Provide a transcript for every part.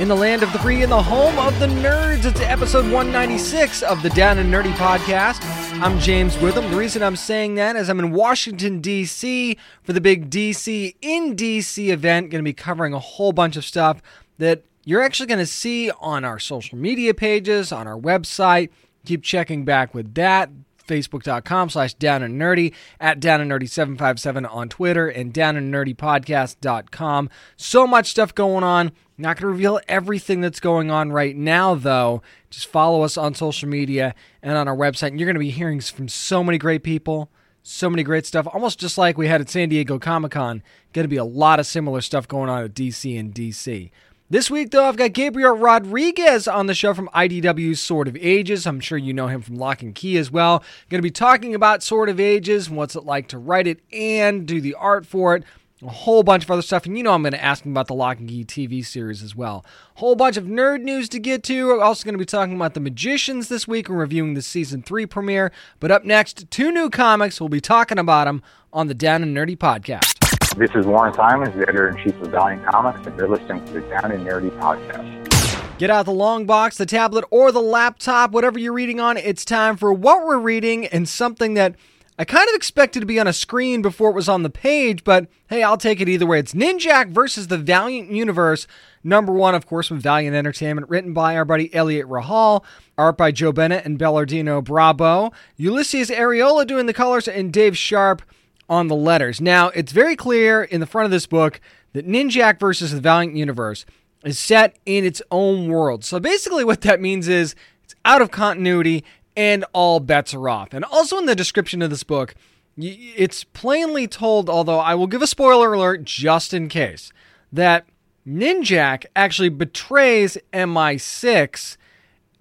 In the land of the free and the home of the nerds, it's episode 196 of the Down and Nerdy podcast. I'm James Witham. The reason I'm saying that is I'm in Washington, D.C. for the big DC in DC event. Going to be covering a whole bunch of stuff that you're actually going to see on our social media pages, on our website. Keep checking back with that facebook.com slash down and nerdy at down and nerdy 757 on twitter and down and nerdy podcast.com so much stuff going on not going to reveal everything that's going on right now though just follow us on social media and on our website and you're going to be hearing from so many great people so many great stuff almost just like we had at san diego comic-con going to be a lot of similar stuff going on at dc and dc this week, though, I've got Gabriel Rodriguez on the show from IDW's Sword of Ages. I'm sure you know him from Locke and Key as well. Going to be talking about Sword of Ages and what's it like to write it and do the art for it. A whole bunch of other stuff. And you know, I'm going to ask him about the Locke and Key TV series as well. Whole bunch of nerd news to get to. We're also going to be talking about The Magicians this week and reviewing the season three premiere. But up next, two new comics. We'll be talking about them on the Down and Nerdy podcast. This is Warren Simons, the editor in chief of Valiant Comics, and you're listening to the Down and Nerdy podcast. Get out the long box, the tablet, or the laptop, whatever you're reading on. It's time for what we're reading and something that I kind of expected to be on a screen before it was on the page, but hey, I'll take it either way. It's Ninjak versus the Valiant Universe. Number one, of course, from Valiant Entertainment, written by our buddy Eliot Rahal, art by Joe Bennett and Belardino Brabo, Ulises Arreola doing the colors, and Dave Sharpe on the letters. Now, it's very clear in the front of this book that Ninjak versus the Valiant Universe is set in its own world. So basically, what that means is it's out of continuity and all bets are off. And also in the description of this book, it's plainly told, although I will give a spoiler alert just in case, that Ninjak actually betrays MI6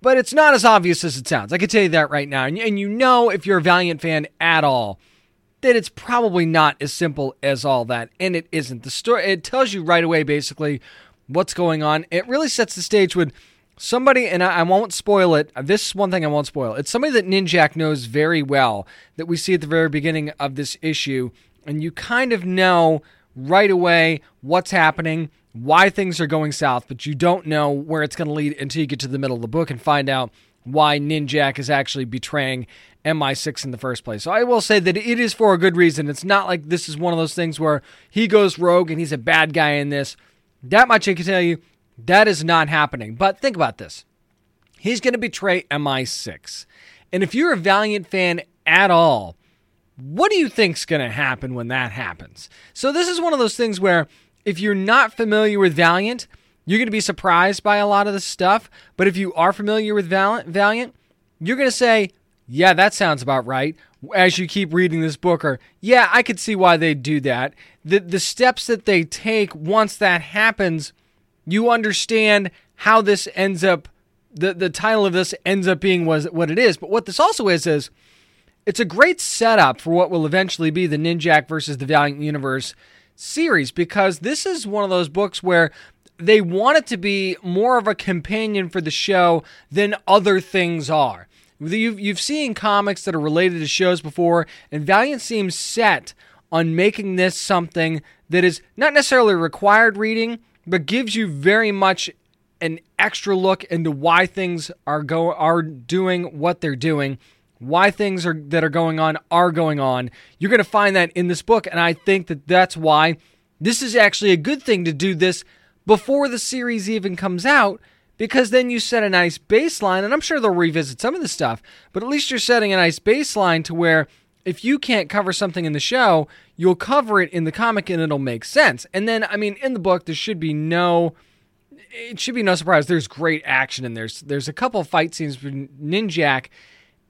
but it's not as obvious as it sounds. I can tell you that right now. And, you know, if you're a Valiant fan at all, that it's probably not as simple as all that, and it isn't. The story it tells you right away, basically, what's going on. It really sets the stage with somebody, and I, I won't spoil it. Uh, this is one thing I won't spoil. It's somebody that Ninjak knows very well that we see at the very beginning of this issue, and you kind of know right away what's happening, why things are going south, but you don't know where it's going to lead until you get to the middle of the book and find out why Ninjak is actually betraying MI6 in the first place. So I will say that it is for a good reason. It's not like this is one of those things where he goes rogue and he's a bad guy in this. That much I can tell you, that is not happening. But think about this. He's going to betray MI6. And if you're a Valiant fan at all, what do you think's going to happen when that happens? So this is one of those things where if you're not familiar with Valiant, you're going to be surprised by a lot of this stuff. But if you are familiar with Valiant, Valiant you're going to say, yeah, that sounds about right. As you keep reading this book, or yeah, I could see why they do that. The the steps that they take once that happens, you understand how this ends up. The the title of this ends up being was what it is. But what this also is is it's a great setup for what will eventually be the Ninjak versus the Valiant Universe series because this is one of those books where they want it to be more of a companion for the show than other things are. You've, you've seen comics that are related to shows before, and Valiant seems set on making this something that is not necessarily required reading, but gives you very much an extra look into why things are go are doing what they're doing, why things are that are going on are going on. You're going to find that in this book, and I think that that's why this is actually a good thing to do this before the series even comes out because then you set a nice baseline, and I'm sure they'll revisit some of the stuff, but at least you're setting a nice baseline to where if you can't cover something in the show, you'll cover it in the comic and it'll make sense. And then, I mean, in the book, there should be no. It should be no surprise. There's great action and there's there's a couple fight scenes between Ninjak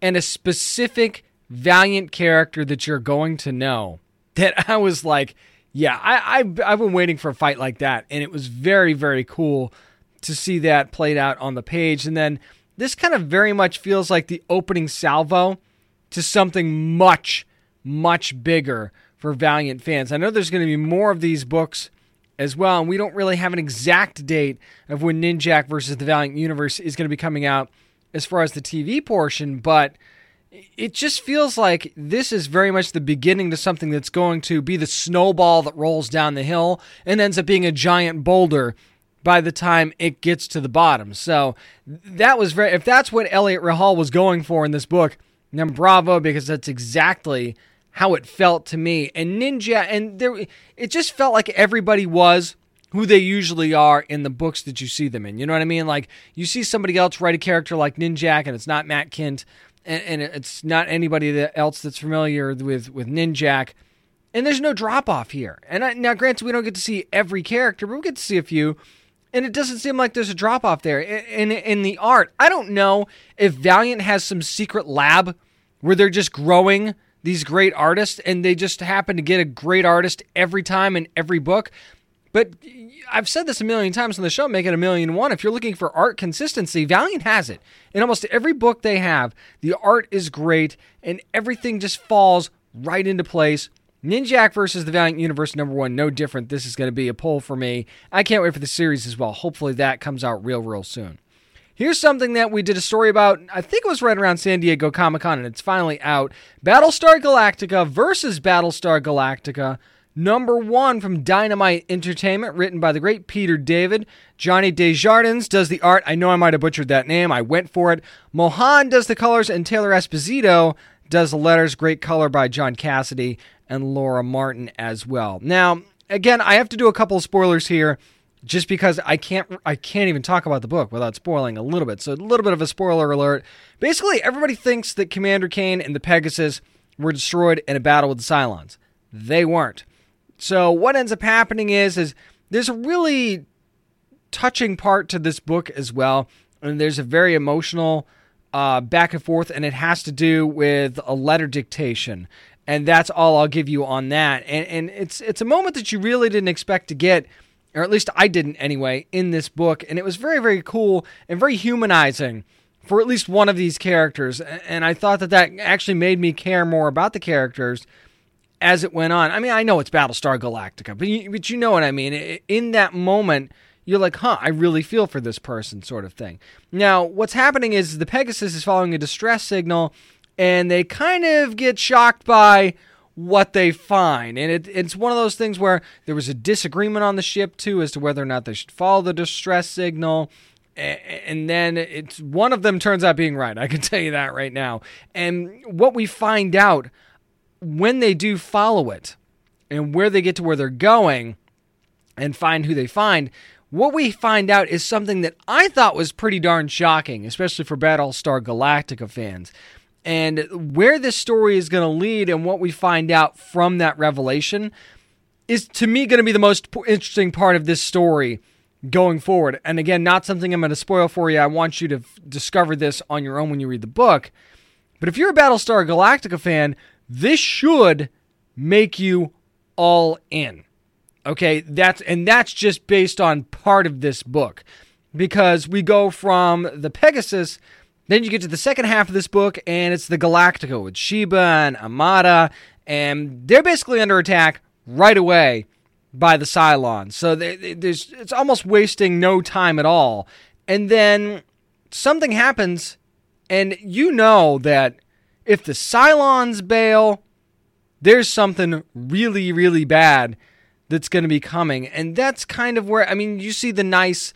and a specific valiant character that you're going to know. That I was like, yeah, I, I I've been waiting for a fight like that, and it was very very cool to see that played out on the page. And then this kind of very much feels like the opening salvo to something much, much bigger for Valiant fans. I know there's going to be more of these books as well, and we don't really have an exact date of when Ninjak versus the Valiant Universe is going to be coming out as far as the TV portion, but it just feels like this is very much the beginning to something that's going to be the snowball that rolls down the hill and ends up being a giant boulder by the time it gets to the bottom. So that was very if that's what Eliot Rahal was going for in this book, then bravo because that's exactly how it felt to me. And Ninja and there it just felt like everybody was who they usually are in the books that you see them in. You know what I mean? Like you see somebody else write a character like Ninjak and it's not Matt Kindt, and, and it's not anybody else that's familiar with with Ninjak. And there's no drop off here. And I, now, granted, we don't get to see every character, but we get to see a few. And it doesn't seem like there's a drop off there in, in in the art. I don't know if Valiant has some secret lab where they're just growing these great artists and they just happen to get a great artist every time in every book. But I've said this a million times on the show, make it a million one. If you're looking for art consistency, Valiant has it. In almost every book they have, the art is great and everything just falls right into place. Ninjak versus the Valiant Universe number one, no different. This is going to be a poll for me. I can't wait for the series as well. Hopefully that comes out real, real soon. Here's something that we did a story about, I think it was right around San Diego Comic Con, and it's finally out Battlestar Galactica versus Battlestar Galactica Number one from Dynamite Entertainment, written by the great Peter David. Johnny Desjardins does the art. I know I might have butchered that name. I went for it. Mohan does the colors, and Taylor Esposito does the letters. Great color by John Cassaday and Laura Martin as well. Now, again, I have to do a couple of spoilers here just because I can't I can't even talk about the book without spoiling a little bit. So a little bit of a spoiler alert. Basically, everybody thinks that Commander Cain and the Pegasus were destroyed in a battle with the Cylons. They weren't. So what ends up happening is is there's a really touching part to this book as well, and there's a very emotional uh, back and forth, and it has to do with a letter dictation, and that's all I'll give you on that. And and it's it's a moment that you really didn't expect to get, or at least I didn't anyway, in this book, and it was very very cool and very humanizing for at least one of these characters, and I thought that that actually made me care more about the characters as it went on. I mean, I know it's Battlestar Galactica, but you, but you know what I mean. In that moment, you're like, huh, I really feel for this person, sort of thing. Now, what's happening is the Pegasus is following a distress signal, and they kind of get shocked by what they find. And it, it's one of those things where there was a disagreement on the ship, too, as to whether or not they should follow the distress signal. And then it's one of them turns out being right. I can tell you that right now. And what we find out when they do follow it and where they get to where they're going and find who they find, what we find out is something that I thought was pretty darn shocking, especially for Battlestar Galactica fans. And where this story is going to lead and what we find out from that revelation is to me going to be the most interesting part of this story going forward. And again, not something I'm going to spoil for you. I want you to f- discover this on your own when you read the book. But if you're a Battlestar Galactica fan, this should make you all in. Okay, that's and that's just based on part of this book because we go from the Pegasus then you get to the second half of this book and it's the Galactica with Sheba and Amada, and they're basically under attack right away by the Cylons. So they, they, there's it's almost wasting no time at all. And then something happens and you know that if the Cylons bail, there's something really, really bad that's going to be coming. And that's kind of where, I mean, you see the nice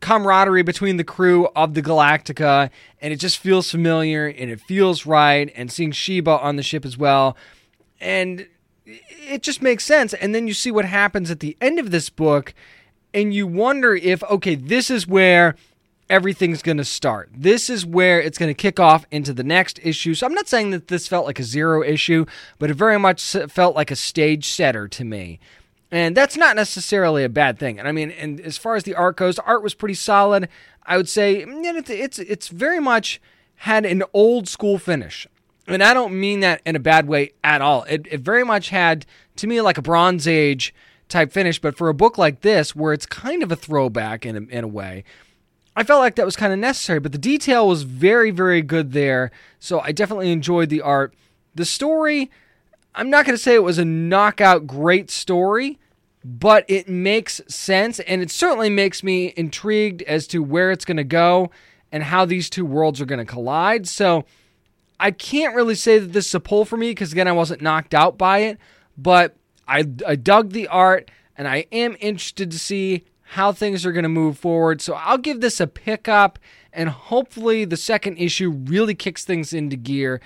camaraderie between the crew of the Galactica, and it just feels familiar and it feels right. And seeing Sheba on the ship as well. And it just makes sense. And then you see what happens at the end of this book, and you wonder if, okay, this is where everything's going to start. This is where it's going to kick off into the next issue. So I'm not saying that this felt like a zero issue, but it very much felt like a stage setter to me. And that's not necessarily a bad thing. And I mean, and as far as the art goes, art was pretty solid. I would say mm, it's it's it's very much had an old school finish. And I don't mean that in a bad way at all. It, it very much had, to me, like a Bronze Age type finish. But for a book like this, where it's kind of a throwback in a, in a way, I felt like that was kind of necessary. But the detail was very, very good there. So I definitely enjoyed the art. The story, I'm not going to say it was a knockout great story, but it makes sense. And it certainly makes me intrigued as to where it's going to go and how these two worlds are going to collide. So I can't really say that this is a pull for me because, again, I wasn't knocked out by it, but I, I dug the art and I am interested to see how things are going to move forward. So I'll give this a pickup and hopefully the second issue really kicks things into gear.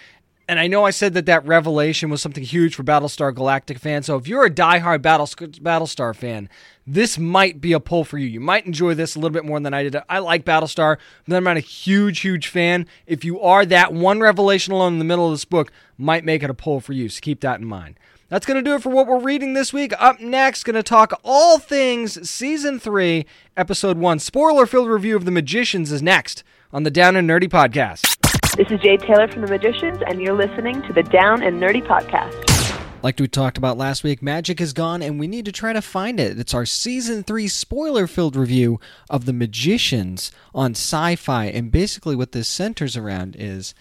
And I know I said that that revelation was something huge for Battlestar Galactica fans. So if you're a diehard Battlestar fan, this might be a pull for you. You might enjoy this a little bit more than I did. I like Battlestar, but I'm not a huge, huge fan. If you are, that one revelation alone in the middle of this book might make it a pull for you. So keep that in mind. That's going to do it for what we're reading this week. Up next, going to talk all things season three, episode one. Spoiler filled review of The Magicians is next on the Down and Nerdy podcast. This is Jade Taylor from The Magicians, and you're listening to the Down and Nerdy podcast. Like we talked about last week, magic is gone and we need to try to find it. It's our season three spoiler filled review of The Magicians on Syfy. And basically, what this centers around is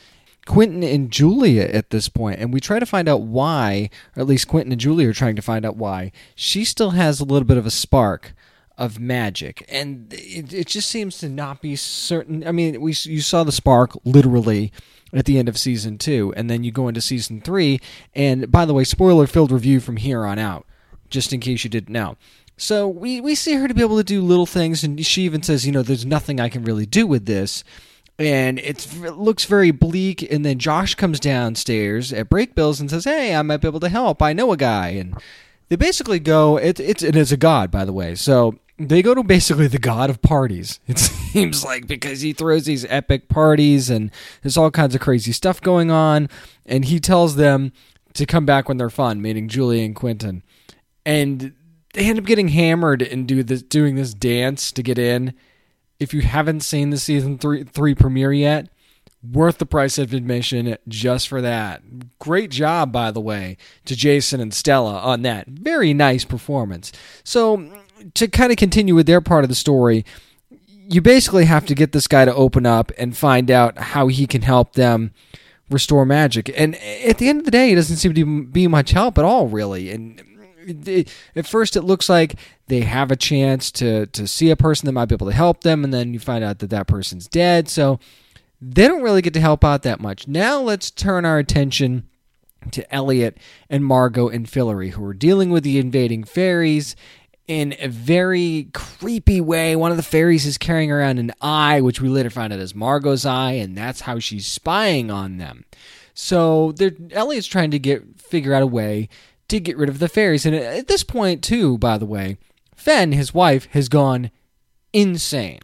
Quentin and Julia at this point, and we try to find out why, or at least Quentin and Julia are trying to find out why, she still has a little bit of a spark of magic, and it, it just seems to not be certain. I mean, we you saw the spark literally at the end of season two, and then you go into season three. And by the way, spoiler filled review from here on out, just in case you didn't know. So we, we see her to be able to do little things, and she even says, you know, there's nothing I can really do with this. And it looks very bleak. And then Josh comes downstairs at Brakebills and says, hey, I might be able to help. I know a guy. And they basically go, it, it's, it is a god, by the way. So they go to basically the god of parties. It seems like because he throws these epic parties and there's all kinds of crazy stuff going on, and he tells them to come back when they're fun, meaning Julie and Quentin, and they end up getting hammered and do this doing this dance to get in. If you haven't seen the season three three premiere yet, worth the price of admission just for that. Great job, by the way, to Jason and Stella on that. Very nice performance. So to kind of continue with their part of the story, you basically have to get this guy to open up and find out how he can help them restore magic. And at the end of the day, it doesn't seem to be much help at all, really. And at first, it looks like they have a chance to to see a person that might be able to help them, and then you find out that that person's dead. So they don't really get to help out that much. Now let's turn our attention to Elliot and Margot and Fillory, who are dealing with the invading fairies in a very creepy way. One of the fairies is carrying around an eye, which we later find out is Margot's eye, and that's how she's spying on them. So Elliot's trying to get figure out a way to get rid of the fairies. And at this point, too, by the way, Fen, his wife, has gone insane.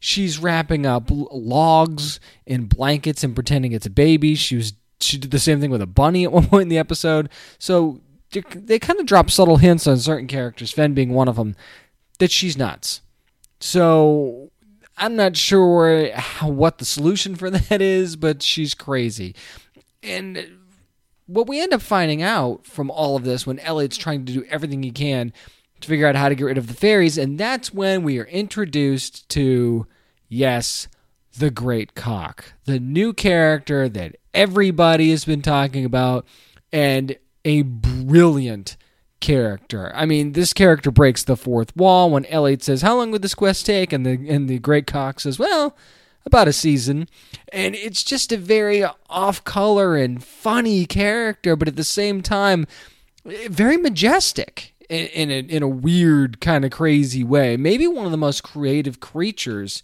She's wrapping up logs in blankets and pretending it's a baby. She was she did the same thing with a bunny at one point in the episode. So they kind of drop subtle hints on certain characters, Fen being one of them, that she's nuts. So I'm not sure how, what the solution for that is, but she's crazy. And what we end up finding out from all of this when Elliot's trying to do everything he can to figure out how to get rid of the fairies, and that's when we are introduced to, yes, the Great Cock, the new character that everybody has been talking about. And a brilliant character. I mean, this character breaks the fourth wall when Elliot says, "How long would this quest take?" and the and the Great Cock says, "Well, about a season." And it's just a very off-color and funny character, but at the same time, very majestic in, a, in a weird kind of crazy way. Maybe one of the most creative creatures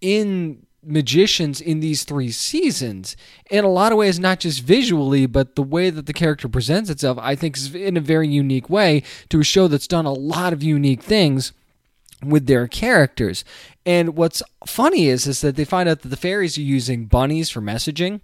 in magicians in these three seasons. In a lot of ways not just visually but the way that the character presents itself i think is in a very unique way to a show that's done a lot of unique things with their characters. And what's funny is is that they find out that the fairies are using bunnies for messaging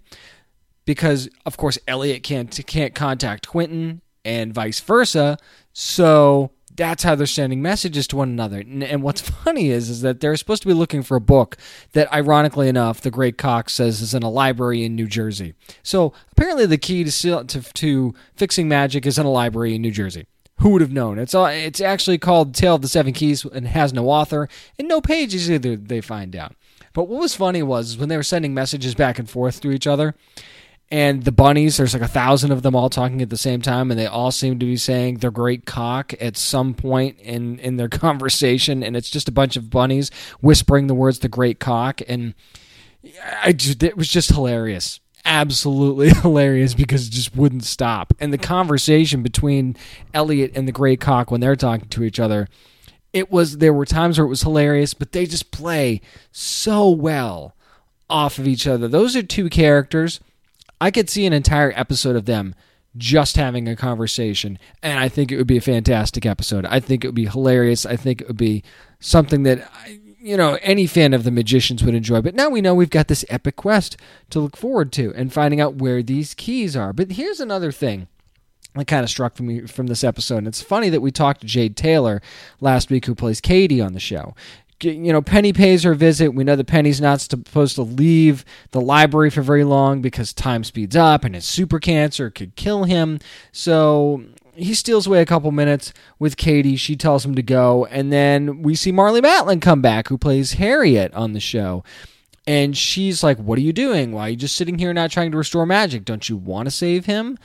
because of course elliot can't can't contact quentin and vice versa so that's how they're sending messages to one another. And, what's funny is is that they're supposed to be looking for a book that, ironically enough, the Great Cox says is in a library in New Jersey. So apparently, the key to to, to fixing magic is in a library in New Jersey. Who would have known? It's all, it's actually called Tale of the Seven Keys and has no author and no pages either. They find out. But what was funny was when they were sending messages back and forth to each other, and the bunnies, there's like a thousand of them all talking at the same time, and they all seem to be saying their great cock at some point in in their conversation, and it's just a bunch of bunnies whispering the words "the great cock," and I just, it was just hilarious absolutely hilarious because it just wouldn't stop. And the conversation between Elliot and the Great Cock when they're talking to each other, it was there were times where it was hilarious, but they just play so well off of each other. Those are two characters. I could see an entire episode of them just having a conversation, and I think it would be a fantastic episode. I think it would be hilarious. I think it would be something that you know, any fan of the magicians would enjoy. But now we know we've got this epic quest to look forward to and finding out where these keys are. But here's another thing that kind of struck me from this episode. And it's funny that we talked to Jade Taylor last week, who plays Katie on the show. You know, Penny pays her visit. We know that Penny's not supposed to leave the library for very long because time speeds up and his super cancer could kill him. So he steals away a couple minutes with Katie. She tells him to go, and then we see Marlee Matlin come back, who plays Harriet on the show. And she's like, "What are you doing? Why are you just sitting here not trying to restore magic? Don't you want to save him?"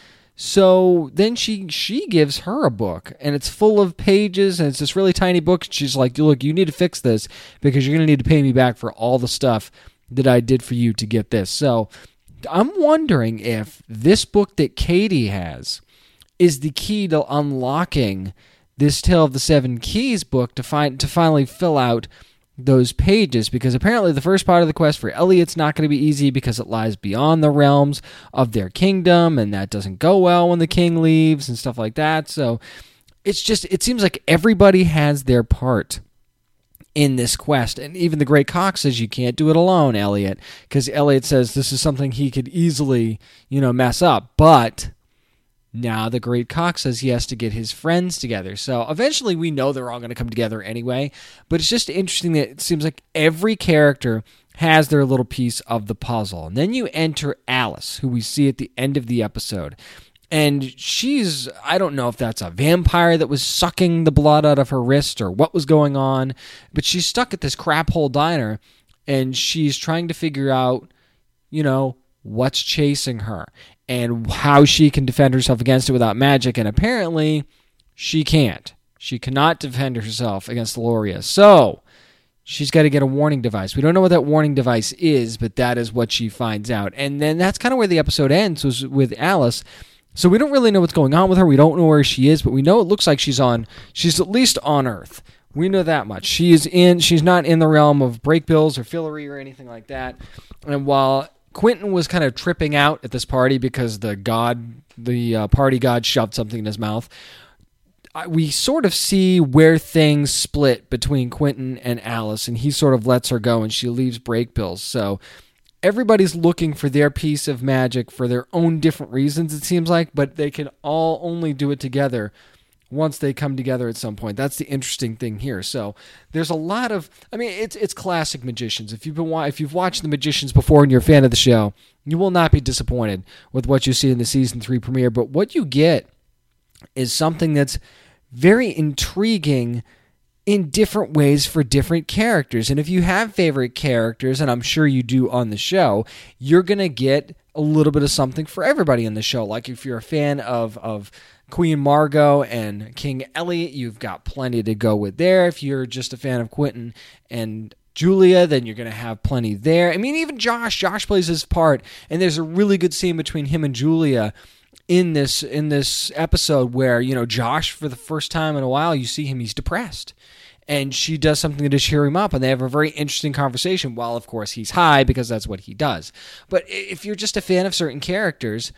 So then she she gives her a book, and it's full of pages, and it's this really tiny book. She's like, "Look, you need to fix this because you're going to need to pay me back for all the stuff that I did for you to get this." So I'm wondering if this book that Katie has is the key to unlocking this Tale of the Seven Keys book to find to finally fill out those pages because apparently the first part of the quest for Elliot's not going to be easy because it lies beyond the realms of their kingdom and that doesn't go well when the king leaves and stuff like that. So it's just it seems like everybody has their part in this quest. And even the Great Cock says you can't do it alone, Elliot, because Elliot says this is something he could easily, you know, mess up. But now the great cock says he has to get his friends together. So eventually we know they're all going to come together anyway. But it's just interesting that it seems like every character has their little piece of the puzzle. And then you enter Alice, who we see at the end of the episode. And she's, I don't know if that's a vampire that was sucking the blood out of her wrist or what was going on, but she's stuck at this crap hole diner and she's trying to figure out, you know, what's chasing her and how she can defend herself against it without magic. And apparently, she can't. She cannot defend herself against Loria. So, she's got to get a warning device. We don't know what that warning device is, but that is what she finds out. And then that's kind of where the episode ends was with Alice. So we don't really know what's going on with her. We don't know where she is, but we know it looks like she's on she's at least on Earth. We know that much. She is in she's not in the realm of Brakebills or Fillory or anything like that. And while Quentin was kind of tripping out at this party because the god, the uh, party god, shoved something in his mouth. We sort of see where things split between Quentin and Alice, and he sort of lets her go, and she leaves Brakebills. So everybody's looking for their piece of magic for their own different reasons, it seems like, but they can all only do it together once they come together at some point. That's the interesting thing here. So there's a lot of I mean it's it's classic magicians. If you've been if you've watched the magicians before and you're a fan of the show, you will not be disappointed with what you see in the season 3 premiere, but what you get is something that's very intriguing in different ways for different characters. And if you have favorite characters, and I'm sure you do on the show, you're going to get a little bit of something for everybody in the show. Like if you're a fan of of Queen Margot and King Elliot, you've got plenty to go with there. If you're just a fan of Quentin and Julia, then you're going to have plenty there. I mean, even Josh, Josh plays his part, and there's a really good scene between him and Julia in this in this episode where you know Josh, for the first time in a while, you see him, he's depressed. And she does something to cheer him up, and they have a very interesting conversation. While, of course, he's high because that's what he does. But if you're just a fan of certain characters,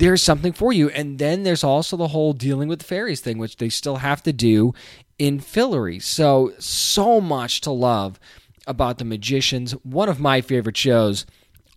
there's something for you. And then there's also the whole dealing with the fairies thing, which they still have to do in Fillory. So, so much to love about The Magicians. One of my favorite shows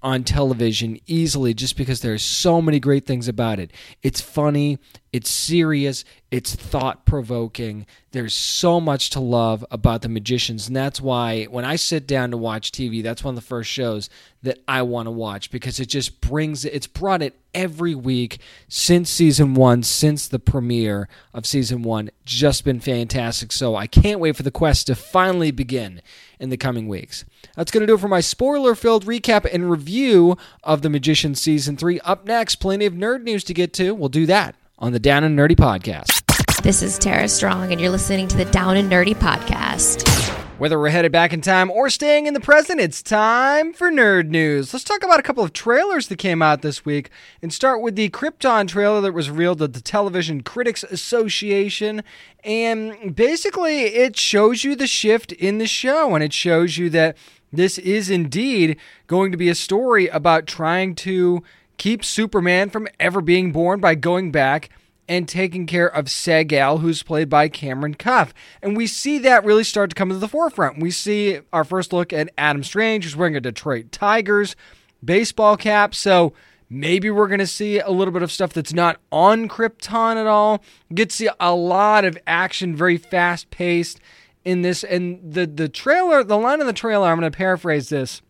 on television easily just because there's so many great things about it. It's funny, It's serious, it's thought provoking. There's so much to love about the magicians. And that's why when I sit down to watch TV, that's one of the first shows that I want to watch because it just brings it, it's brought it every week since season one, since the premiere of season one. Just been fantastic. So I can't wait for the quest to finally begin in the coming weeks. That's going to do it for my spoiler filled recap and review of The Magician Season 3. Up next, plenty of nerd news to get to. We'll do that on the Down and Nerdy podcast. This is Tara Strong, and you're listening to the Down and Nerdy podcast. Whether we're headed back in time or staying in the present, it's time for nerd news. Let's talk about a couple of trailers that came out this week and start with the Krypton trailer that was revealed at the Television Critics Association. And basically, it shows you the shift in the show and it shows you that this is indeed going to be a story about trying to keep Superman from ever being born by going back and taking care of Seg-El, who's played by Cameron Cuffe. And we see that really start to come to the forefront. We see our first look at Adam Strange, who's wearing a Detroit Tigers baseball cap. So maybe we're going to see a little bit of stuff that's not on Krypton at all. get to see a lot of action, very fast paced in this. And the, the trailer, the line in the trailer, I'm going to paraphrase this,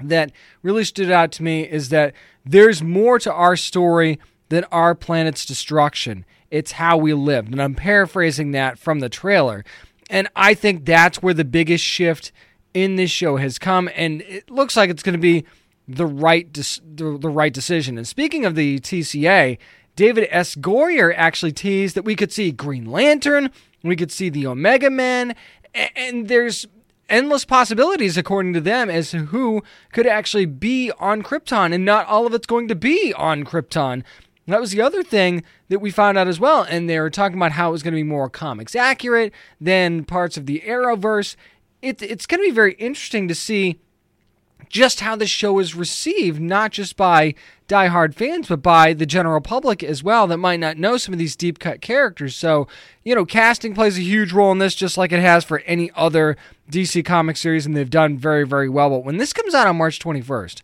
that really stood out to me is that there's more to our story than our planet's destruction. It's how we lived. And I'm paraphrasing that from the trailer. And I think that's where the biggest shift in this show has come. And it looks like it's going to be the right, de- the, right decision. And speaking of the TCA, David S. Goyer actually teased that we could see Green Lantern, we could see the Omega Men, and there's endless possibilities, according to them, as to who could actually be on Krypton, and not all of it's going to be on Krypton. That was the other thing that we found out as well. And they were talking about how it was going to be more comics accurate than parts of the Arrowverse. It, it's going to be very interesting to see just how the show is received, not just by diehard fans, but by the general public as well that might not know some of these deep cut characters. So, you know, casting plays a huge role in this, just like it has for any other DC comic series, and they've done very, very well. But when this comes out on March 21st,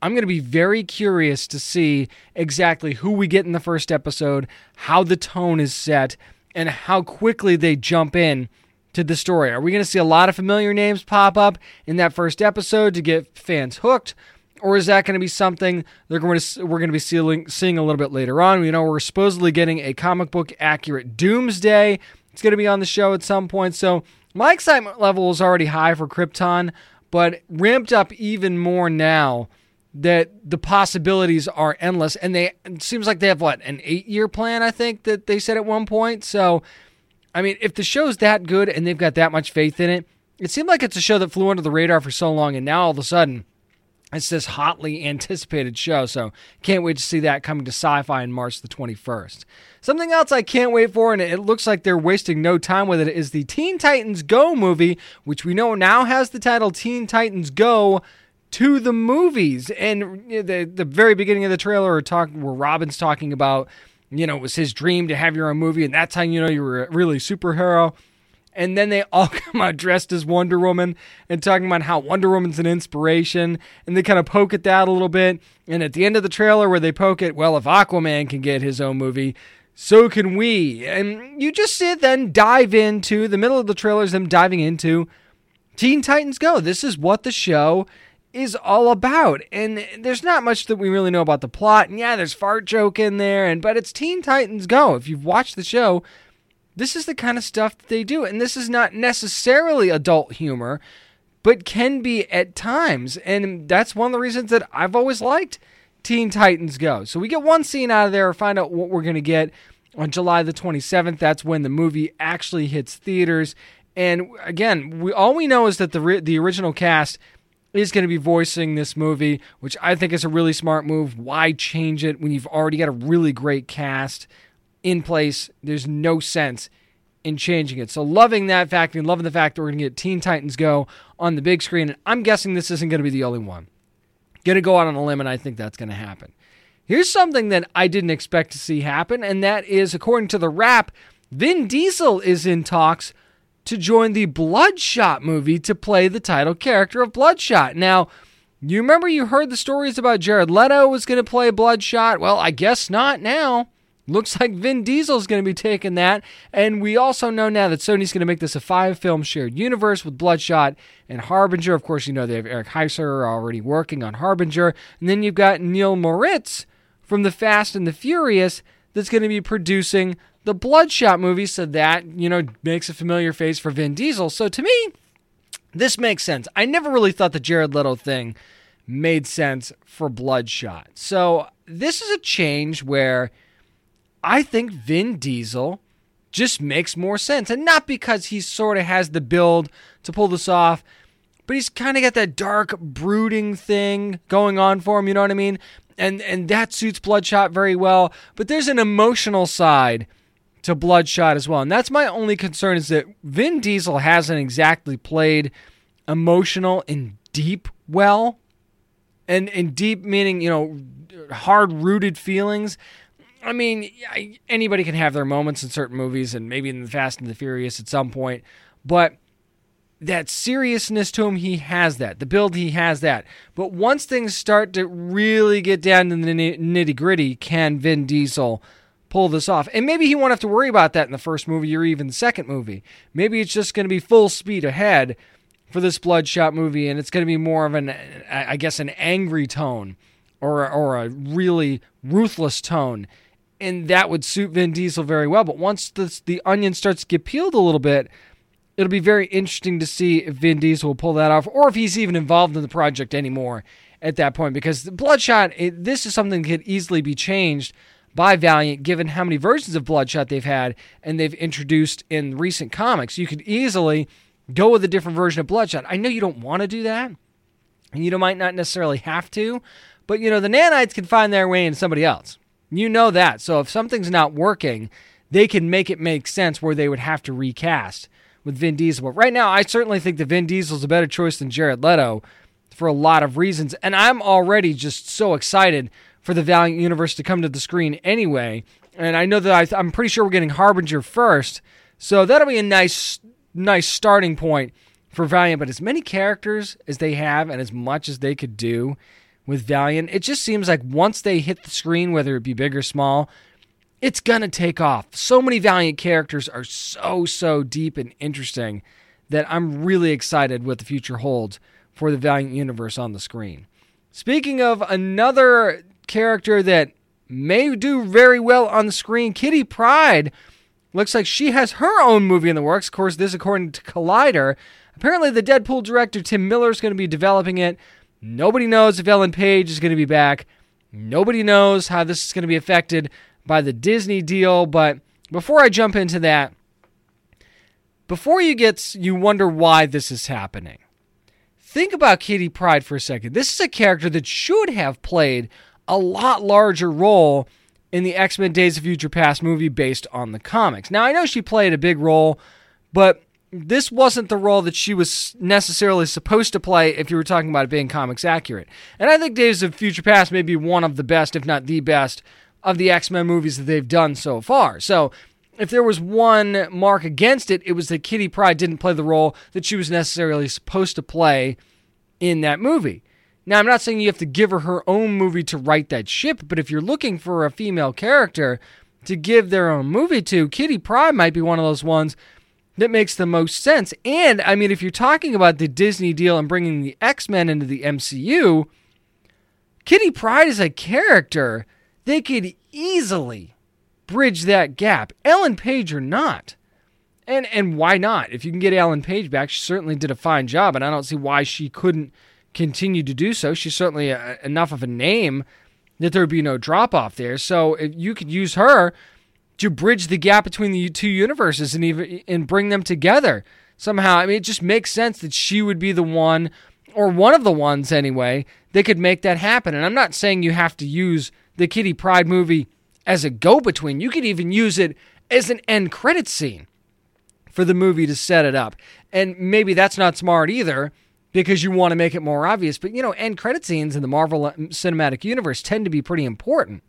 I'm going to be very curious to see exactly who we get in the first episode, how the tone is set, and how quickly they jump in to the story. Are we going to see a lot of familiar names pop up in that first episode to get fans hooked? Or is that going to be something they're going to we're going to be seeing, seeing a little bit later on? You know we're supposedly getting a comic book accurate Doomsday. It's going to be on the show at some point. So my excitement level is already high for Krypton, but ramped up even more now that the possibilities are endless. And they it seems like they have what an 8 year plan I think that they said at one point. So I mean if the show's that good and they've got that much faith in it it seemed like it's a show that flew under the radar for so long and now all of a sudden it's this hotly anticipated show. So can't wait to see that coming to Syfy on March the 21st something else I can't wait for and it looks like they're wasting no time with it is the Teen Titans Go movie which we know now has the title Teen Titans Go to the movies. And the the very beginning of the trailer, talk where Robin's talking about, you know, it was his dream to have your own movie, and that's how you know you were a really superhero. And then they all come out dressed as Wonder Woman and talking about how Wonder Woman's an inspiration. And they kind of poke at that a little bit. And at the end of the trailer, where they poke at, well, if Aquaman can get his own movie, so can we. And you just sit then dive into the middle of the trailer is them diving into Teen Titans Go. This is what the show is all about. And there's not much that we really know about the plot. And yeah, there's fart joke in there, and but it's Teen Titans Go. If you've watched the show, this is the kind of stuff that they do. And this is not necessarily adult humor, but can be at times. And that's one of the reasons that I've always liked Teen Titans Go. So we get one scene out of there, find out what we're going to get on July the 27th. That's when the movie actually hits theaters. And again, we all we know is that the the original cast is going to be voicing this movie, which I think is a really smart move. Why change it when you've already got a really great cast in place? There's no sense in changing it. So loving that fact and loving the fact that we're going to get Teen Titans Go on the big screen. And I'm guessing this isn't going to be the only one. Going to go out on a limb, and I think that's going to happen. Here's something that I didn't expect to see happen, and that is, according to the Wrap, Vin Diesel is in talks to join the Bloodshot movie to play the title character of Bloodshot. Now, you remember you heard the stories about Jared Leto was going to play Bloodshot? Well, I guess not now. Looks like Vin Diesel's going to be taking that. And we also know now that Sony's going to make this a five film shared universe with Bloodshot and Harbinger. Of course, you know they have Eric Heisserer already working on Harbinger. And then you've got Neal Moritz from The Fast and the Furious that's going to be producing the Bloodshot movie. So that, you know, makes a familiar face for Vin Diesel. So to me, this makes sense. I never really thought the Jared Leto thing made sense for Bloodshot. So this is a change where I think Vin Diesel just makes more sense. And not because he sort of has the build to pull this off, but he's kind of got that dark, brooding thing going on for him, you know what I mean? And and that suits Bloodshot very well. But there's an emotional side to Bloodshot as well. And that's my only concern is that Vin Diesel hasn't exactly played emotional and deep well. And and deep meaning, you know, hard rooted feelings. I mean, anybody can have their moments in certain movies, and maybe in the Fast and the Furious at some point, but that seriousness to him, he has that. The build, he has that. But once things start to really get down to the nitty gritty, can Vin Diesel pull this off? And maybe he won't have to worry about that in the first movie or even the second movie. Maybe it's just going to be full speed ahead for this Bloodshot movie, and it's going to be more of an, I guess, an angry tone or or a really ruthless tone and that would suit Vin Diesel very well. But once this, the onion starts to get peeled a little bit, it'll be very interesting to see if Vin Diesel will pull that off, or if he's even involved in the project anymore at that point. Because Bloodshot, it, this is something that could easily be changed by Valiant, given how many versions of Bloodshot they've had and they've introduced in recent comics. You could easily go with a different version of Bloodshot. I know you don't want to do that, and you might not necessarily have to, but you know the nanites can find their way into somebody else. You know that. So if something's not working, they can make it make sense where they would have to recast with Vin Diesel. But right now, I certainly think that Vin Diesel is a better choice than Jared Leto for a lot of reasons. And I'm already just so excited for the Valiant universe to come to the screen anyway. And I know that I, am pretty sure we're getting Harbinger first. So that'll be a nice, nice starting point for Valiant. But as many characters as they have and as much as they could do, with Valiant. It just seems like once they hit the screen, whether it be big or small, it's to take off. So many Valiant characters are so, so deep and interesting that I'm really excited what the future holds for the Valiant universe on the screen. Speaking of another character that may do very well on the screen, Kitty Pryde looks like she has her own movie in the works. Of course, this according to Collider. Apparently, the Deadpool director Tim Miller is going to be developing it. Nobody knows if Ellen Page is going to be back. Nobody knows how this is going to be affected by the Disney deal. But before I jump into that, before you get you wonder why this is happening. Think about Kitty Pryde for a second. This is a character that should have played a lot larger role in the X-Men Days of Future Past movie based on the comics. Now I know she played a big role, but this wasn't the role that she was necessarily supposed to play if you were talking about it being comics accurate. And I think Days of Future Past may be one of the best, if not the best, of the X Men movies that they've done so far. So if there was one mark against it, it was that Kitty Pryde didn't play the role that she was necessarily supposed to play in that movie. Now, I'm not saying you have to give her her own movie to write that ship, but if you're looking for a female character to give their own movie to, Kitty Pryde might be one of those ones that makes the most sense. And I mean, if you're talking about the Disney deal and bringing the X Men into the MCU, Kitty Pryde is a character they could easily bridge that gap. Ellen Page or not. And and why not? If you can get Ellen Page back, she certainly did a fine job, and I don't see why she couldn't continue to do so. She's certainly a, enough of a name that there would be no drop off there. So if you could use her to bridge the gap between the two universes and even and bring them together somehow. I mean, it just makes sense that she would be the one, or one of the ones anyway, that could make that happen. And I'm not saying you have to use the Kitty Pryde movie as a go-between. You could even use it as an end credit scene for the movie to set it up. And maybe that's not smart either because you want to make it more obvious. But you know, end credit scenes in the Marvel uh, Cinematic Universe tend to be pretty important.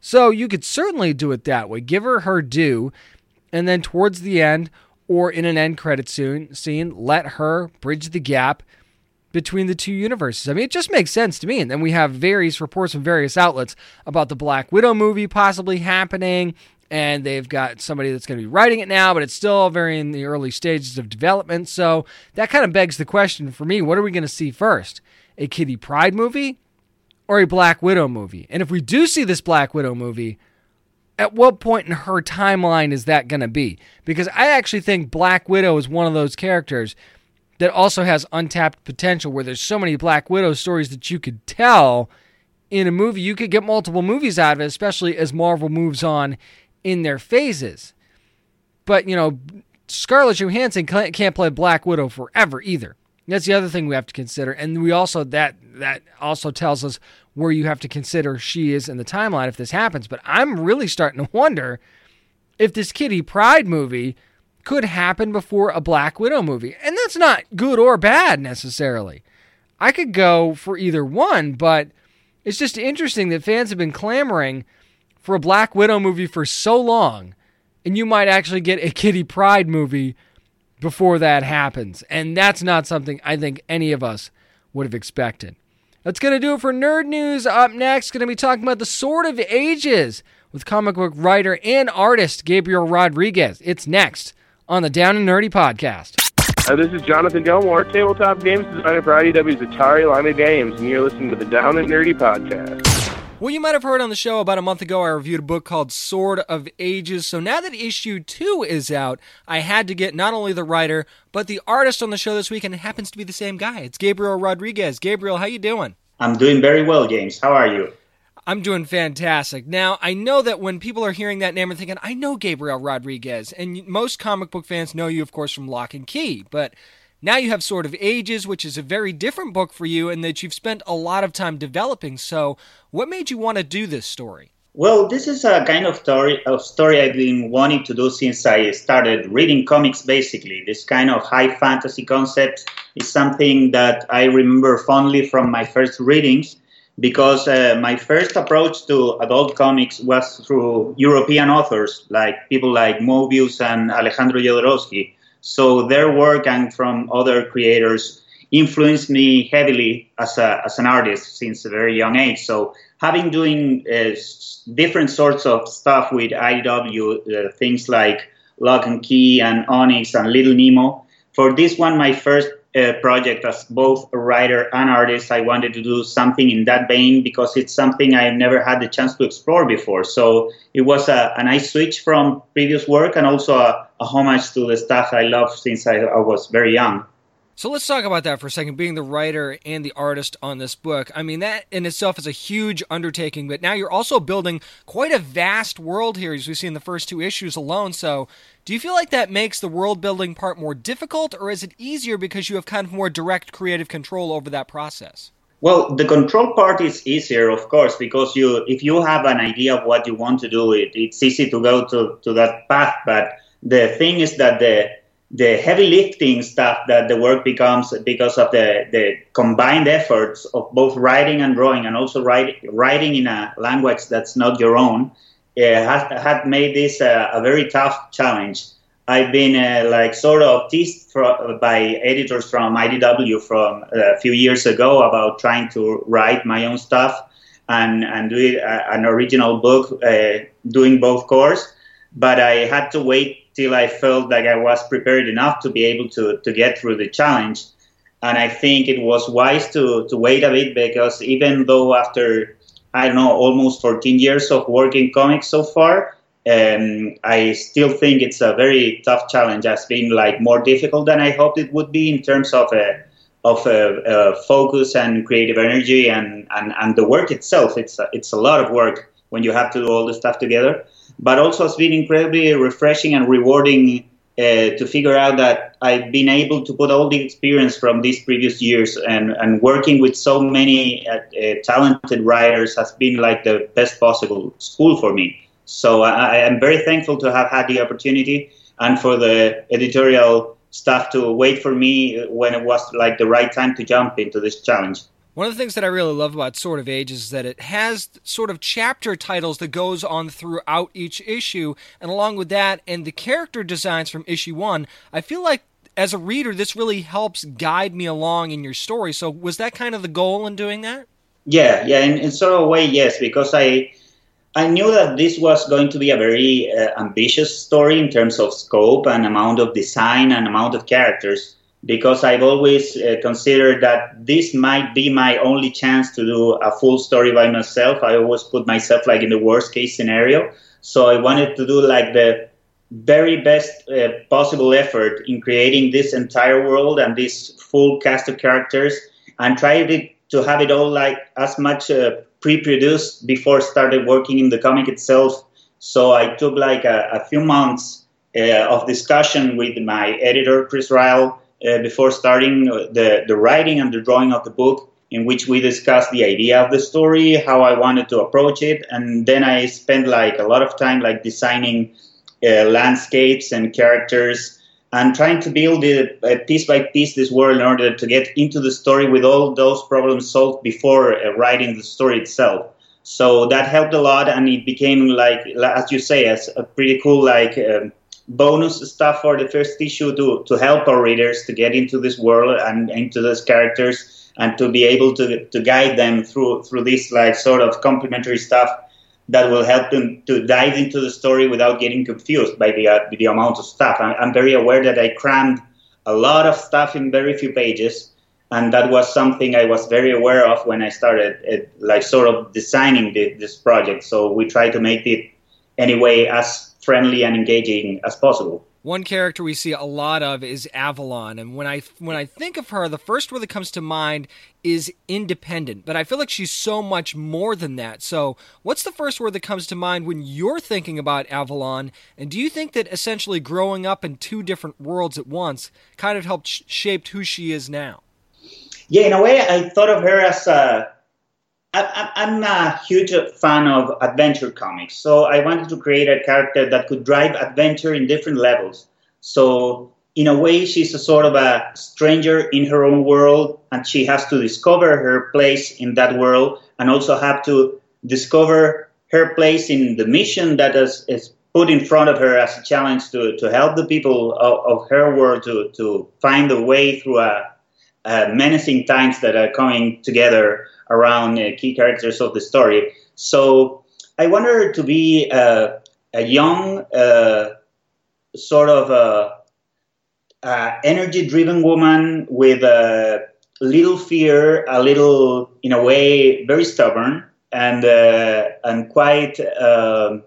So you could certainly do it that way. Give her her due, and then towards the end or in an end credit scene, let her bridge the gap between the two universes. I mean, it just makes sense to me. And then we have various reports from various outlets about the Black Widow movie possibly happening. And they've got somebody that's going to be writing it now, but it's still very in the early stages of development. So that kind of begs the question for me what are we going to see first? A Kitty Pryde movie or a Black Widow movie? And if we do see this Black Widow movie, at what point in her timeline is that going to be? Because I actually think Black Widow is one of those characters that also has untapped potential where there's so many Black Widow stories that you could tell in a movie. You could get multiple movies out of it, especially as Marvel moves on in their phases. But, you know, Scarlett Johansson can't play Black Widow forever either. That's the other thing we have to consider. And we also that that also tells us where you have to consider she is in the timeline if this happens. But I'm really starting to wonder if this Kitty Pryde movie could happen before a Black Widow movie. And that's not good or bad necessarily. I could go for either one, but it's just interesting that fans have been clamoring for a Black Widow movie for so long, and you might actually get a Kitty Pryde movie before that happens. And that's not something I think any of us would have expected. That's going to do it for Nerd News. Up next, going to be talking about the Sword of Ages with comic book writer and artist Gabriel Rodriguez. It's next on the Down and Nerdy podcast. This is Jonathan Gilmore, tabletop games designer for IDW's Atari Lima Games, and you're listening to the Down and Nerdy podcast. Well, you might have heard on the show about a month ago, I reviewed a book called Sword of Ages. So now that issue two is out, I had to get not only the writer, but the artist on the show this week, and it happens to be the same guy. It's Gabriel Rodriguez. Gabriel, how you doing? I'm doing very well, James. How are you? I'm doing fantastic. Now, I know that when people are hearing that name and thinking, I know Gabriel Rodriguez, and most comic book fans know you, of course, from Locke and Key, but now you have Sword of Ages, which is a very different book for you, and that you've spent a lot of time developing. So, what made you want to do this story? Well, this is a kind of story, of story I've been wanting to do since I started reading comics. Basically, this kind of high fantasy concept is something that I remember fondly from my first readings because uh, my first approach to adult comics was through European authors, like people like Moebius and Alejandro Jodorowsky. So their work and from other creators influenced me heavily as, a, as an artist since a very young age. So having doing uh, different sorts of stuff with IDW, uh, things like Locke and Key and Onyx and Little Nemo. For this one, my first uh, project as both a writer and artist. I wanted to do something in that vein because it's something I've never had the chance to explore before. So it was a, a nice switch from previous work and also a, a homage to the stuff I love since I, I was very young. So let's talk about that for a second, being the writer and the artist on this book. I mean, that in itself is a huge undertaking, but now you're also building quite a vast world here, as we see in the first two issues alone. So, do you feel like that makes the world building part more difficult, or is it easier because you have kind of more direct creative control over that process? Well, the control part is easier, of course, because you if you have an idea of what you want to do, it, it's easy to go to, to that path. But the thing is that the the heavy lifting stuff that the work becomes because of the, the combined efforts of both writing and drawing and also write, writing in a language that's not your own uh, has had made this a very tough challenge. I've been uh, like sort of teased for, by editors from IDW from uh, a few years ago about trying to write my own stuff and and do it, uh, an original book doing both cores, but I had to wait till I felt like I was prepared enough to be able to, to get through the challenge. And I think it was wise to, to wait a bit because even though after, I don't know, almost 14 years of working comics so far, um, I still think it's a very tough challenge. It's been like more difficult than I hoped it would be in terms of a, uh, of a, uh, a uh, focus and creative energy and, and, and the work itself. It's a, it's a lot of work when you have to do all the stuff together but also it's been incredibly refreshing and rewarding uh, to figure out that I've been able to put all the experience from these previous years and, and working with so many uh, uh, talented writers has been like the best possible school for me. So I, am very thankful to have had the opportunity and for the editorial staff to wait for me when it was like the right time to jump into this challenge. One of the things that I really love about Sword of Age is that it has sort of chapter titles that goes on throughout each issue, and along with that and the character designs from issue 1, I feel like as a reader, this really helps guide me along in your story. So, was that kind of the goal in doing that? Yeah, yeah, in, in sort of a way, yes, because I I knew that this was going to be a very uh, ambitious story in terms of scope and amount of design and amount of characters. Because I've always uh, considered that this might be my only chance to do a full story by myself. I always put myself like in the worst case scenario. So I wanted to do like the very best uh, possible effort in creating this entire world and this full cast of characters and try to, have it all like as much uh, pre-produced before started working in the comic itself so i took like a, a few months uh, of discussion with my editor chris Ryall uh, before starting the, the writing and the drawing of the book in which we discussed the idea of the story how i wanted to approach it. And then i spent like a lot of time like designing uh, landscapes and characters and trying to build it uh, piece by piece this world in order to get into the story with all those problems solved before uh, writing the story itself. So that helped a lot and it became like as you say as a pretty cool like um, bonus stuff for the first issue to, to help our readers to get into this world and into those characters and to be able to, to guide them through through this like sort of complementary stuff that will help them to dive into the story without getting confused by the, uh, the amount of stuff. I'm, I'm, very aware that I crammed a lot of stuff in very few pages, and that was something I was very aware of when I started, it, uh, like sort of designing the, this project. So we try to make it anyway as friendly and engaging as possible. One character we see a lot of is Avalon, and when I when I think of her, the first word that comes to mind is independent. But I feel like she's so much more than that. So, what's the first word that comes to mind when you're thinking about Avalon? And do you think that essentially growing up in two different worlds at once kind of helped sh- shaped who she is now? Yeah, in a way, I thought of her as a I, I'm a huge fan of adventure comics, so I wanted to create a character that could drive adventure in different levels. So, in a way, she's a sort of a stranger in her own world, and she has to discover her place in that world, and also have to discover her place in the mission that is, is put in front of her as a challenge to, to help the people of, of her world to, to find a way through a, a menacing times that are coming together around uh, key characters of the story. So I want her to be uh, a young, uh, sort of a, a energy-driven woman with a little fear, a little, in a way, very stubborn and uh, and quite um,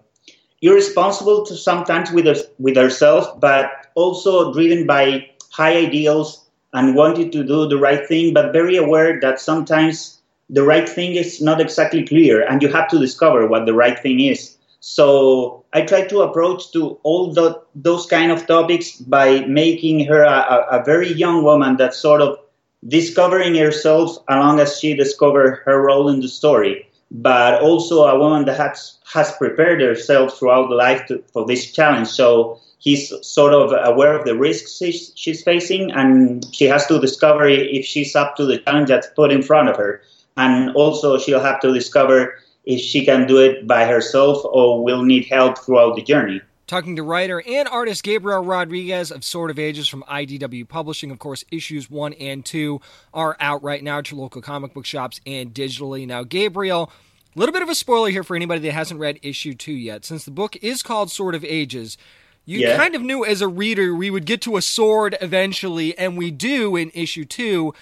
irresponsible to sometimes with her, with herself, but also driven by high ideals and wanting to do the right thing, but very aware that sometimes the right thing is not exactly clear and you have to discover what the right thing is. So i try to approach to all the, those kind of topics by making her a, a, very young woman that's sort of discovering herself along as she discovers her role in the story but also a woman that has, has prepared herself throughout life to, for this challenge. So he's sort of aware of the risks she's, she's facing and she has to discover if she's up to the challenge that's put in front of her and also she'll have to discover if she can do it by herself or will need help throughout the journey. Talking to writer and artist Gabriel Rodriguez of Sword of Ages from IDW Publishing. Of course, issues one and two are out right now at your local comic book shops and digitally. Now, Gabriel, a little bit of a spoiler here for anybody that hasn't read issue two yet. Since the book is called Sword of Ages, you yeah. kind of knew as a reader we would get to a sword eventually, and we do in issue two.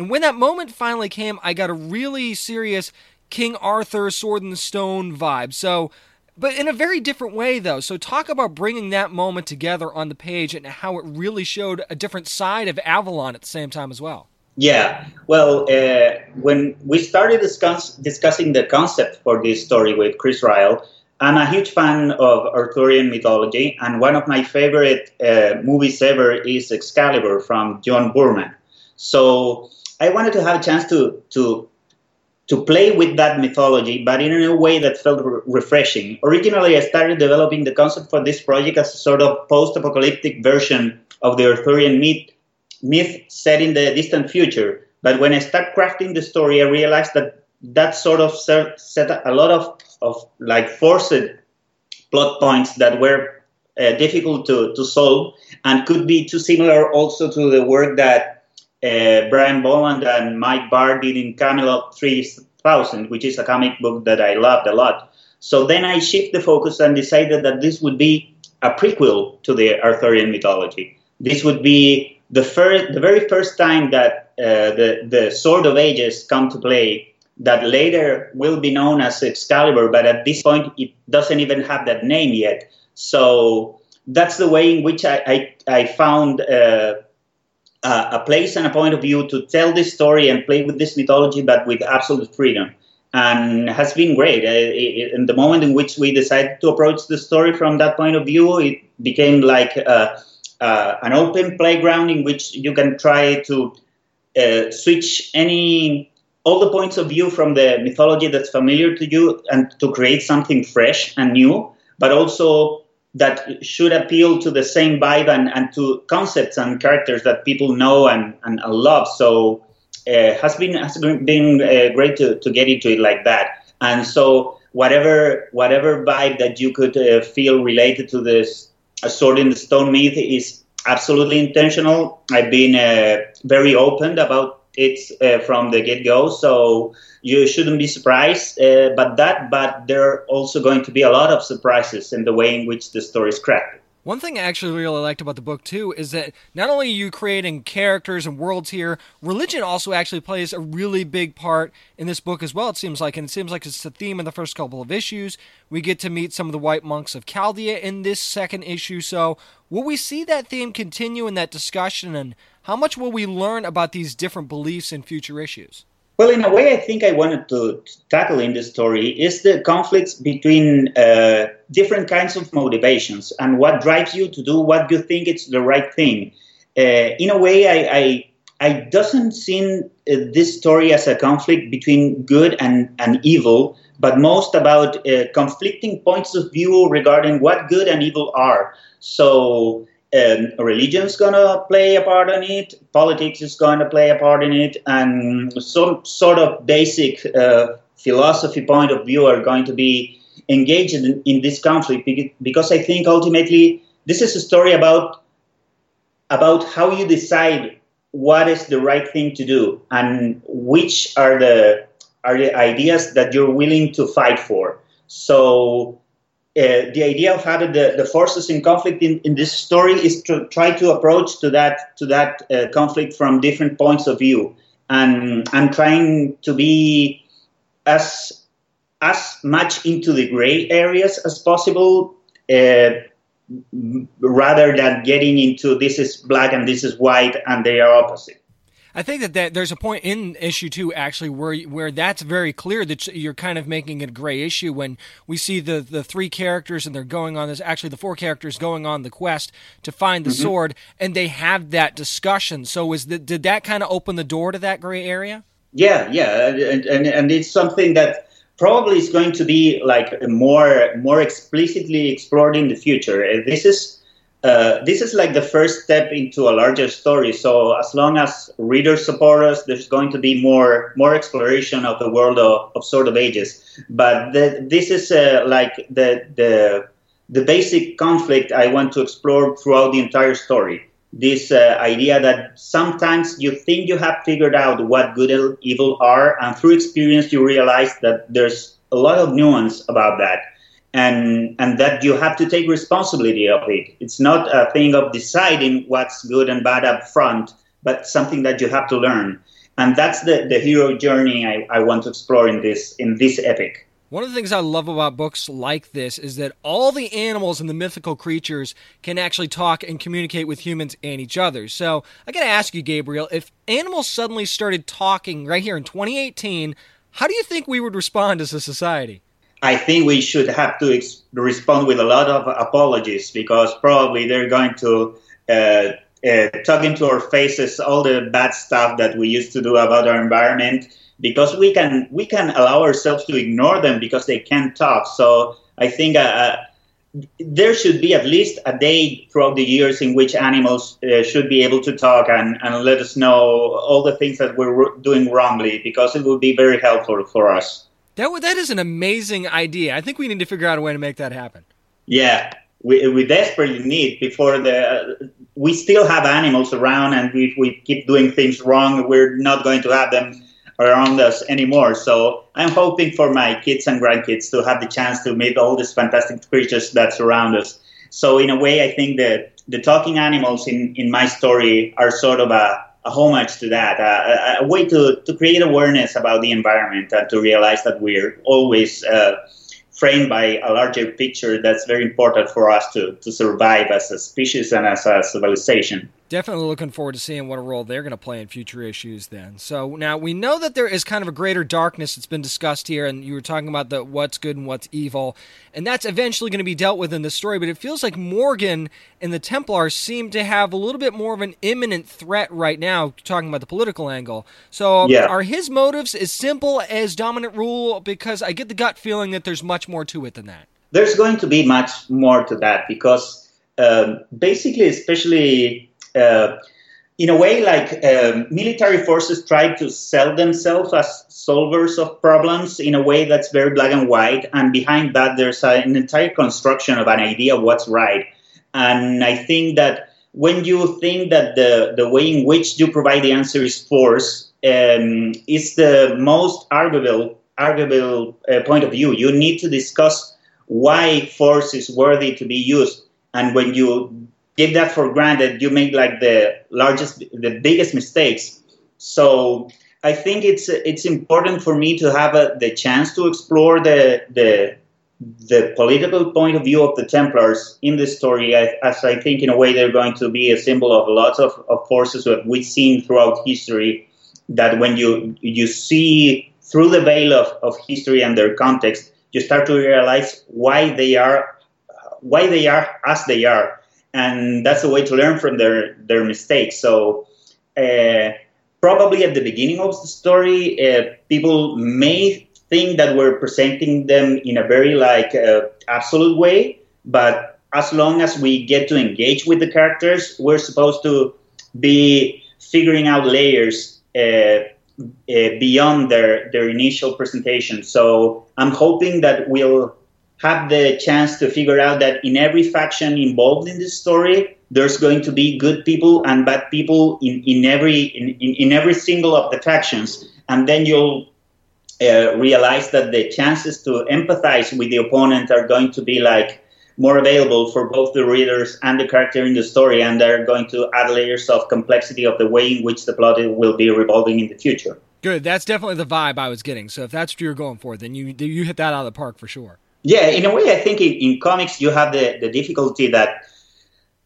And when that moment finally came, I got a really serious King Arthur Sword in the Stone vibe. So, but in a very different way, though. So, talk about bringing that moment together on the page and how it really showed a different side of Avalon at the same time as well. Yeah, well, uh, when we started discuss- discussing the concept for this story with Chris Ryall, I'm a huge fan of Arthurian mythology, and one of my favorite uh, movies ever is Excalibur from John Boorman. So I wanted to have a chance to to to play with that mythology, but in a way that felt re- refreshing. Originally, I started developing the concept for this project as a sort of post-apocalyptic version of the Arthurian myth, myth set in the distant future. But when I started crafting the story, I realized that that sort of set a lot of, of like forced plot points that were uh, difficult to, to solve and could be too similar also to the work that uh, Brian Bolland and Mike Barr did in Camelot 3000, which is a comic book that I loved a lot. So then I shift the focus and decided that this would be a prequel to the Arthurian mythology. This would be the first, the very first time that uh, the the Sword of Ages come to play. That later will be known as Excalibur, but at this point it doesn't even have that name yet. So that's the way in which I I, I found. Uh, uh, a place and a point of view to tell this story and play with this mythology, but with absolute freedom. And has been great. In the moment in which we decided to approach the story from that point of view, it became like uh, uh, an open playground in which you can try to uh, switch any all the points of view from the mythology that's familiar to you and to create something fresh and new, but also that should appeal to the same vibe and, and to concepts and characters that people know and, and love. So uh, has been has been uh, great to, to get into it like that. And so whatever whatever vibe that you could uh, feel related to this a sword in the stone myth is absolutely intentional. I've been uh, very open about it uh, from the get go. So you shouldn't be surprised. Uh, but that, but there are also going to be a lot of surprises in the way in which the story is crafted. One thing I actually really liked about the book too is that not only are you creating characters and worlds here, religion also actually plays a really big part in this book as well. It seems like, and it seems like it's the theme in the first couple of issues. We get to meet some of the white monks of Chaldea in this second issue. So, will we see that theme continue in that discussion, and how much will we learn about these different beliefs in future issues? Well, in a way, I think I wanted to, tackle in the story is the conflicts between uh, different kinds of motivations and what drives you to do what you think it's the right thing. Uh, in a way, I, I, I doesn't see uh, this story as a conflict between good and, and evil, but most about uh, conflicting points of view regarding what good and evil are. So um, religion's gonna play a part in it, politics is going to play a part in it, and some sort of basic uh, philosophy point of view are going to be engaged in, in, this conflict because I think ultimately this is a story about about how you decide what is the right thing to do and which are the are the ideas that you're willing to fight for. So uh, the idea of having the, the forces in conflict in, in this story is to try to approach to that to that uh, conflict from different points of view and I'm trying to be as as much into the gray areas as possible uh, rather than getting into this is black and this is white and they are opposite I think that, that there's a point in issue two actually where where that's very clear that you're kind of making it a gray issue when we see the the three characters and they're going on this actually the four characters going on the quest to find the mm-hmm. sword and they have that discussion. So is that did that kind of open the door to that gray area? Yeah, yeah, and and, and it's something that probably is going to be like more more explicitly explored in the future. This is uh, this is like the first step into a larger story. So as long as readers support us, there's going to be more more exploration of the world of, of Sword of Ages. But the, this is uh, like the the the basic conflict I want to explore throughout the entire story. This uh, idea that sometimes you think you have figured out what good and evil are, and through experience you realize that there's a lot of nuance about that and and that you have to take responsibility of it. It's not a thing of deciding what's good and bad up front, but something that you have to learn. And that's the, the hero journey I, I want to explore in this in this epic. One of the things I love about books like this is that all the animals and the mythical creatures can actually talk and communicate with humans and each other. So I got to ask you, Gabriel, if animals suddenly started talking right here in 2018, how do you think we would respond as a society? I think we should have to ex- respond with a lot of apologies because probably they're going to uh, uh, talk into our faces all the bad stuff that we used to do about our environment because we can we can allow ourselves to ignore them because they can't talk. So I think uh, uh there should be at least a day throughout the years in which animals uh, should be able to talk and, and let us know all the things that we're doing wrongly because it would be very helpful for us. That that is an amazing idea. I think we need to figure out a way to make that happen. Yeah, we, we desperately need before the we still have animals around and if we keep doing things wrong we're not going to have them around us anymore so i'm hoping for my kids and grandkids to have the chance to meet all these fantastic creatures that surround us so in a way i think that the talking animals in, in my story are sort of a, a homage to that a, a, way to, to create awareness about the environment and to realize that we're always uh, framed by a larger picture that's very important for us to, to survive as a species and as a civilization. Definitely looking forward to seeing what a role they're going to play in future issues then. So now we know that there is kind of a greater darkness that's been discussed here, and you were talking about the what's good and what's evil, and that's eventually going to be dealt with in the story, but it feels like Morgan and the Templars seem to have a little bit more of an imminent threat right now, talking about the political angle. So yeah. are his motives as simple as dominant rule? Because I get the gut feeling that there's much more to it than that. There's going to be much more to that because um, basically, especially uh, in a way, like um, military forces try to sell themselves as solvers of problems in a way that's very black and white. And behind that, there's an entire construction of an idea of what's right. And I think that when you think that the, the way in which you provide the answer is force, um, is the most arguable arguable uh, point of view. You need to discuss why force is worthy to be used. And when you give that for granted, you make like the largest, the biggest mistakes. So I think it's it's important for me to have a, the chance to explore the the the political point of view of the Templars in the story, as I think in a way they're going to be a symbol of lots of, of forces that we've seen throughout history. That when you you see through the veil of, of history and their context, you start to realize why they are why they are as they are and that's a way to learn from their their mistakes. So uh, probably at the beginning of the story, uh, people may think that we're presenting them in a very like uh, absolute way, but as long as we get to engage with the characters, we're supposed to be figuring out layers uh, uh, beyond their their initial presentation. So I'm hoping that we'll have the chance to figure out that in every faction involved in this story, there's going to be good people and bad people in, in every in, in, every single of the factions, and then you'll uh, realize that the chances to empathize with the opponent are going to be like more available for both the readers and the character in the story, and they're going to add layers of complexity of the way in which the plot will be revolving in the future. Good. That's definitely the vibe I was getting. So if that's what you're going for, then you you hit that out of the park for sure. Yeah, in a way, I think in, in comics you have the, the difficulty that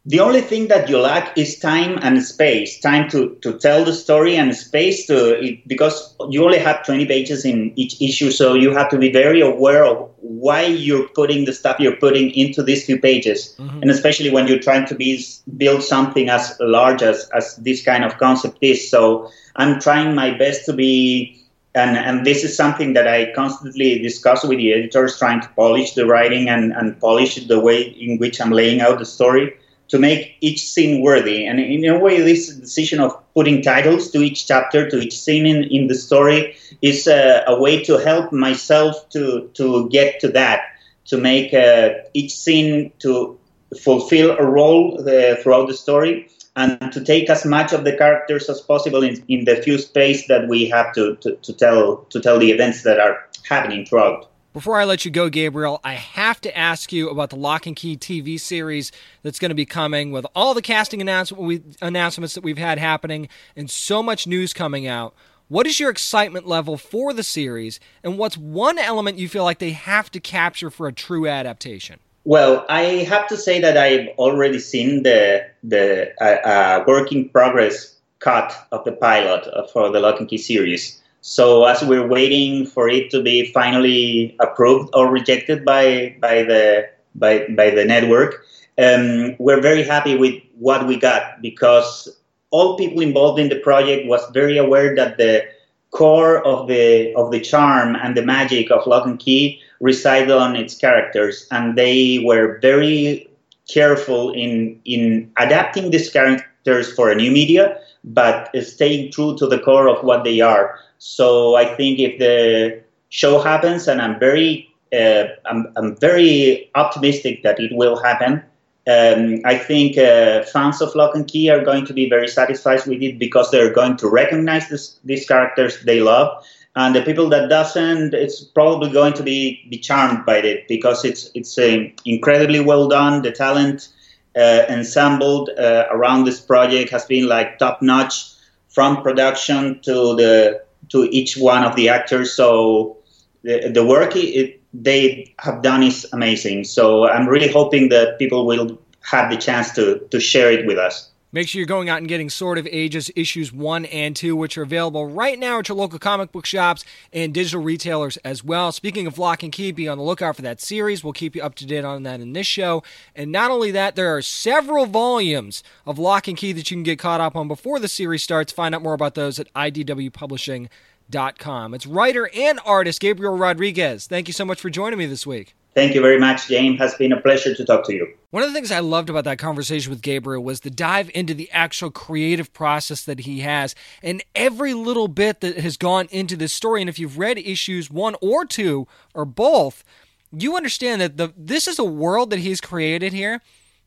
the only thing that you lack is time and space time to, to tell the story and space to because you only have 20 pages in each issue so you have to be very aware of why you're putting the stuff you're putting into these few pages mm-hmm. and especially when you're trying to be build something as large as, as this kind of concept is so i'm trying my best to be and and this is something that I constantly discuss with the editors, trying to polish the writing and, and polish the way in which I'm laying out the story to make each scene worthy. And in a way, this decision of putting titles to each chapter, to each scene in, in the story, is a, way to help myself to to get to that, to make uh, each scene to fulfill a role uh, throughout the story and to take as much of the characters as possible in, in the few space that we have to, to, to tell to tell the events that are happening throughout. Before I let you go, Gabriel, I have to ask you about the Locke and Key TV series that's going to be coming with all the casting announcement announcements that we've had happening and so much news coming out. What is your excitement level for the series, and what's one element you feel like they have to capture for a true adaptation? Well, I have to say that I've already seen the the uh, uh, work in progress cut of the pilot for the Locke and Key series. So as we're waiting for it to be finally approved or rejected by by the by by the network, um, we're very happy with what we got because all people involved in the project was very aware that the core of the of the charm and the magic of Locke and Key reside on its characters, and they were very careful in in adapting these characters for a new media, but staying true to the core of what they are. So I think if the show happens, and I'm very uh, I'm, I'm very optimistic that it will happen. Um, I think uh, fans of Locke and Key are going to be very satisfied with it because they're going to recognize this, these characters they love, and the people that doesn't, it's probably going to be, be charmed by it because it's it's incredibly well done. The talent uh, ensembled uh, around this project has been like top notch from production to the to each one of the actors. So the, the work it, they have done is amazing. So I'm really hoping that people will have the chance to to share it with us. Make sure you're going out and getting Sword of Ages issues 1 and 2, which are available right now at your local comic book shops and digital retailers as well. Speaking of Locke and Key, be on the lookout for that series. We'll keep you up to date on that in this show. And not only that, there are several volumes of Locke and Key that you can get caught up on before the series starts. Find out more about those at idwpublishing.com. It's writer and artist Gabriel Rodriguez. Thank you so much for joining me this week. Thank you very much, James. Has been a pleasure to talk to you. One of the things I loved about that conversation with Gabriel was the dive into the actual creative process that he has and every little bit that has gone into this story. And if you've read issues one or two or both, you understand that the this is a world that he's created here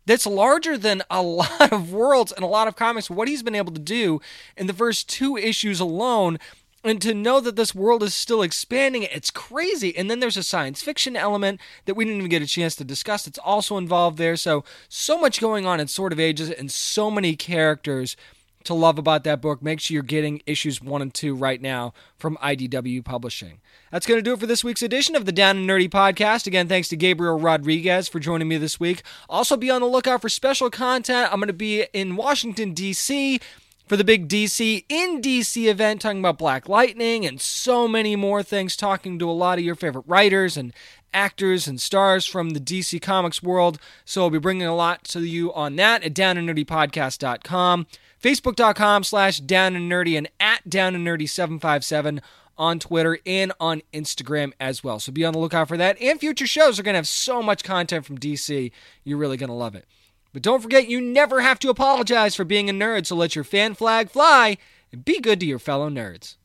that's larger than a lot of worlds and a lot of comics. What he's been able to do in the first two issues alone and to know that this world is still expanding it's crazy and then there's a science fiction element that we didn't even get a chance to discuss it's also involved there so so much going on in Sword of Ages and so many characters to love about that book make sure you're getting issues 1 and 2 right now from IDW Publishing that's going to do it for this week's edition of the Down and Nerdy podcast. Again, thanks to Gabriel Rodriguez for joining me this week. Also, be on the lookout for special content. I'm going to be in Washington, D.C for the big DC in DC event, talking about Black Lightning and so many more things, talking to a lot of your favorite writers and actors and stars from the DC Comics world. So I'll be bringing a lot to you on that at downandnerdypodcast.com, facebook.com slash down and at down and nerdy 757 on Twitter and on Instagram as well. So be on the lookout for that. And future shows are going to have so much content from DC. You're really going to love it. But don't forget, you never have to apologize for being a nerd, so let your fan flag fly and be good to your fellow nerds.